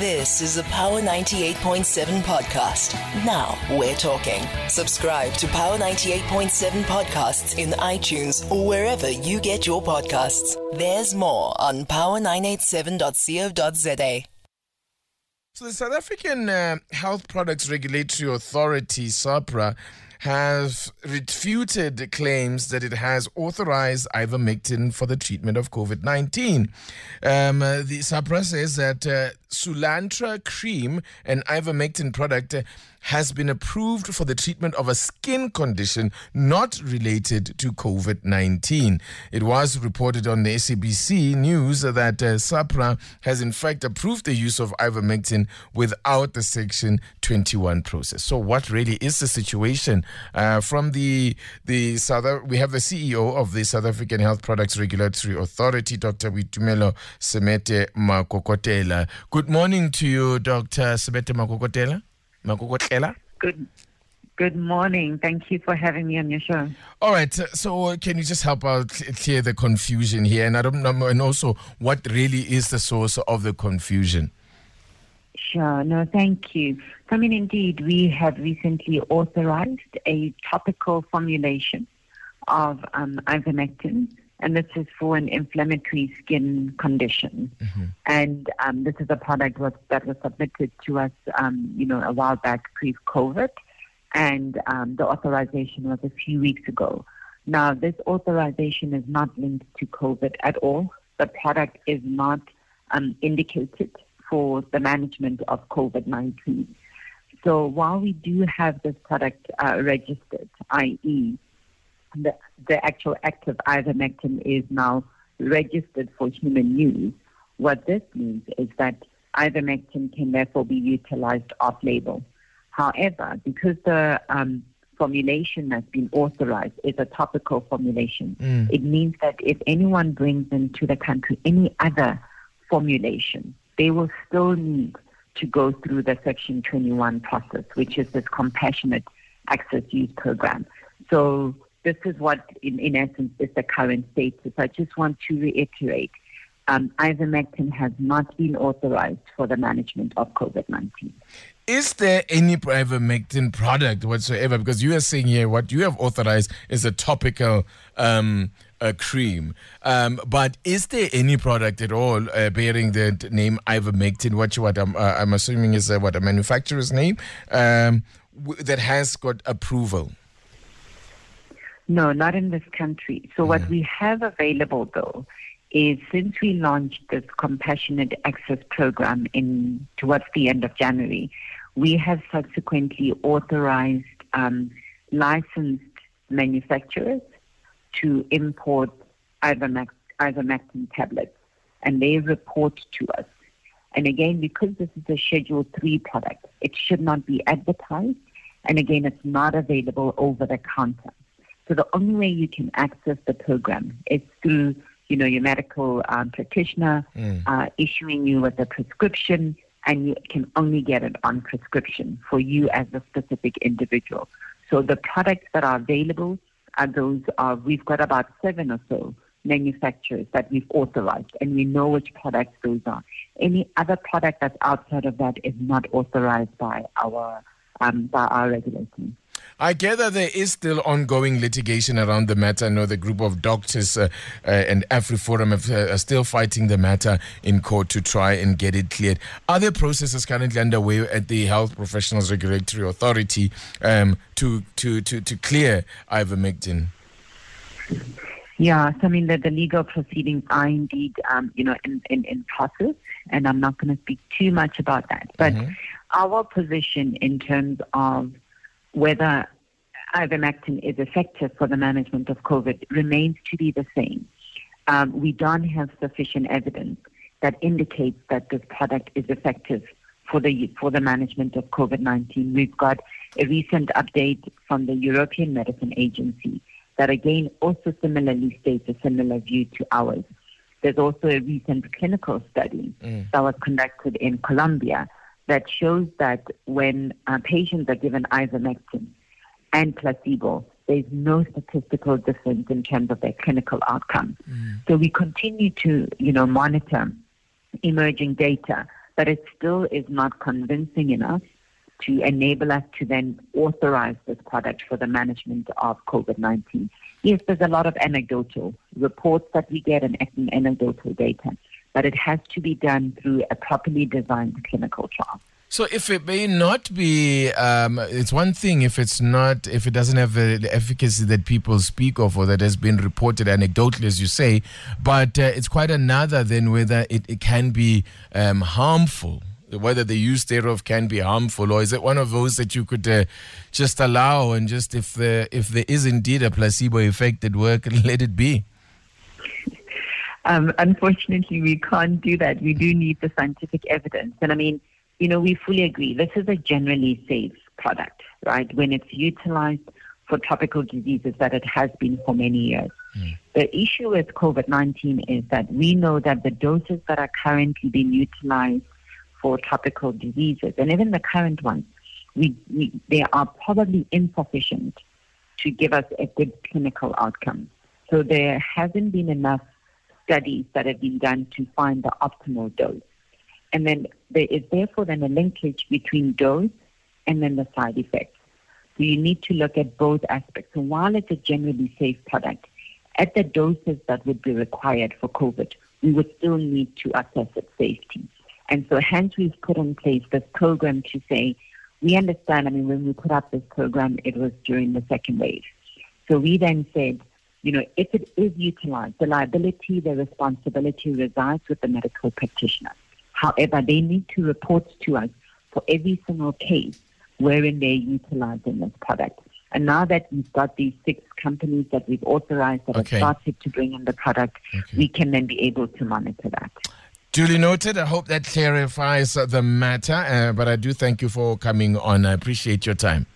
This is a Power 98.7 podcast. Now we're talking. Subscribe to Power 98.7 podcasts in iTunes or wherever you get your podcasts. There's more on power987.co.za. So the South African uh, Health Products Regulatory Authority, SAHPRA, has refuted claims that it has authorized ivermectin for the treatment of COVID 19. Um, the SAHPRA says that uh, Soolantra cream, an ivermectin product, uh, has been approved for the treatment of a skin condition not related to COVID 19. It was reported on the SABC News that uh, SAHPRA has in fact approved the use of ivermectin without the Section 21 process. So, what really is the situation? Uh, from the the South, we have the CEO of the South African Health Products Regulatory Authority, Dr. Boitumelo Semete Makokotlela. Good morning to you, Dr. Semete Makokotlela. Makokotlela. Good. Good morning. Thank you for having me on your show. All right. So, can you just help out clear the confusion here, and I don't know, and also what really is the source of the confusion? Sure. No, thank you. I mean, indeed, we have recently authorized a topical formulation of um, ivermectin and this is for an inflammatory skin condition. Mm-hmm. And um, this is a product was, that was submitted to us, um, you know, a while back pre-COVID, and um, the authorization was a few weeks ago. Now, this authorization is not linked to COVID at all. The product is not um, indicated for the management of COVID-19. So while we do have this product uh, registered, i.e., the, the actual active ivermectin is now registered for human use, what this means is that ivermectin can therefore be utilized off label. However, because the um, formulation that's been authorized is a topical formulation, mm. it means that if anyone brings into the country any other formulation, they will still need to go through the Section 21 process, which is this compassionate access use program. So this is what, in, in essence, is the current status. I just want to reiterate um, ivermectin has not been authorized for the management of COVID 19. Is there any ivermectin product whatsoever? Because you are saying here what you have authorized is a topical um, a cream. Um, but is there any product at all uh, bearing the name ivermectin, what, what I'm, uh, I'm assuming is uh, what a manufacturer's name, um, w- that has got approval? No, not in this country. So, what we have available though is since we launched this compassionate access program in towards the end of January, we have subsequently authorized um, licensed manufacturers to import ivermectin, ivermectin tablets, and they report to us. And again, because this is a Schedule 3 product, it should not be advertised. And again, it's not available over the counter. So the only way you can access the program is through, you know, your medical um, practitioner mm. uh, issuing you with a prescription, and you can only get it on prescription for you as a specific individual. So the products that are available are those of, we've got about seven or so manufacturers that we've authorized, and we know which products those are. Any other product that's outside of that is not authorized by our um, by our regulators. I gather there is still ongoing litigation around the matter. I know the group of doctors uh, uh, and AfriForum have, uh, are still fighting the matter in court to try and get it cleared. Are there processes currently underway at the Health Professionals Regulatory Authority um, to, to, to, to clear ivermectin? Yeah, so I mean the, the legal proceedings are indeed, um, you know, in, in, in process, and I'm not going to speak too much about that. But mm-hmm. our position in terms of whether ivermectin is effective for the management of COVID remains to be the same. Um, we don't have sufficient evidence that indicates that this product is effective for the for the management of COVID-19. We've got a recent update from the European Medicine Agency that again also similarly states a similar view to ours. There's also a recent clinical study mm. that was conducted in Colombia that shows that when uh, patients are given ivermectin and placebo, there's no statistical difference in terms of their clinical outcome. Mm. So we continue to, you know, monitor emerging data but it still is not convincing enough to enable us to then authorize this product for the management of COVID 19. Yes, there's a lot of anecdotal reports that we get and anecdotal data, but it has to be done through a properly designed clinical trial. So, if it may not be, um, it's one thing if it's not, if it doesn't have the efficacy that people speak of or that has been reported anecdotally, as you say, but uh, it's quite another then whether it, it can be um, harmful whether the use thereof can be harmful, or is it one of those that you could uh, just allow and just if the if there is indeed a placebo effect at work, let it be? Um, unfortunately, we can't do that. We do need the scientific evidence, and I mean, you know, we fully agree. This is a generally safe product, right? When it's utilized for tropical diseases, that it has been for many years. Mm. The issue with COVID 19 is that we know that the doses that are currently being utilized for tropical diseases, and even the current ones, we, we, they are probably insufficient to give us a good clinical outcome. So there hasn't been enough studies that have been done to find the optimal dose. And then there is therefore then a linkage between dose and then the side effects. So you need to look at both aspects. So while it's a generally safe product, at the doses that would be required for COVID, we would still need to assess its safety. And so hence we've put in place this program to say, we understand, I mean, when we put up this program, it was during the second wave. So we then said, you know, if it is utilized, the liability, the responsibility resides with the medical practitioner. However, they need to report to us for every single case wherein they're utilizing this product. And now that we've got these six companies that we've authorized that okay. have started to bring in the product, okay. we can then be able to monitor that. Duly noted. I hope that clarifies the matter. Uh, but I do thank you for coming on. I appreciate your time.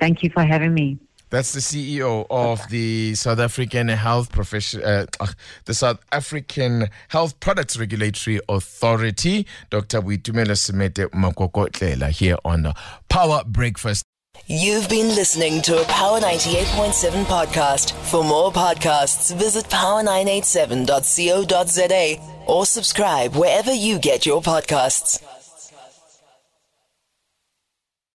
Thank you for having me. That's the CEO of the South African Health Profession, uh, the South African Health Products Regulatory Authority, Dr. Boitumelo Semete Makokotlela, here on Power Breakfast. You've been listening to a Power 98.7 podcast. For more podcasts, visit power987.co.za or subscribe wherever you get your podcasts.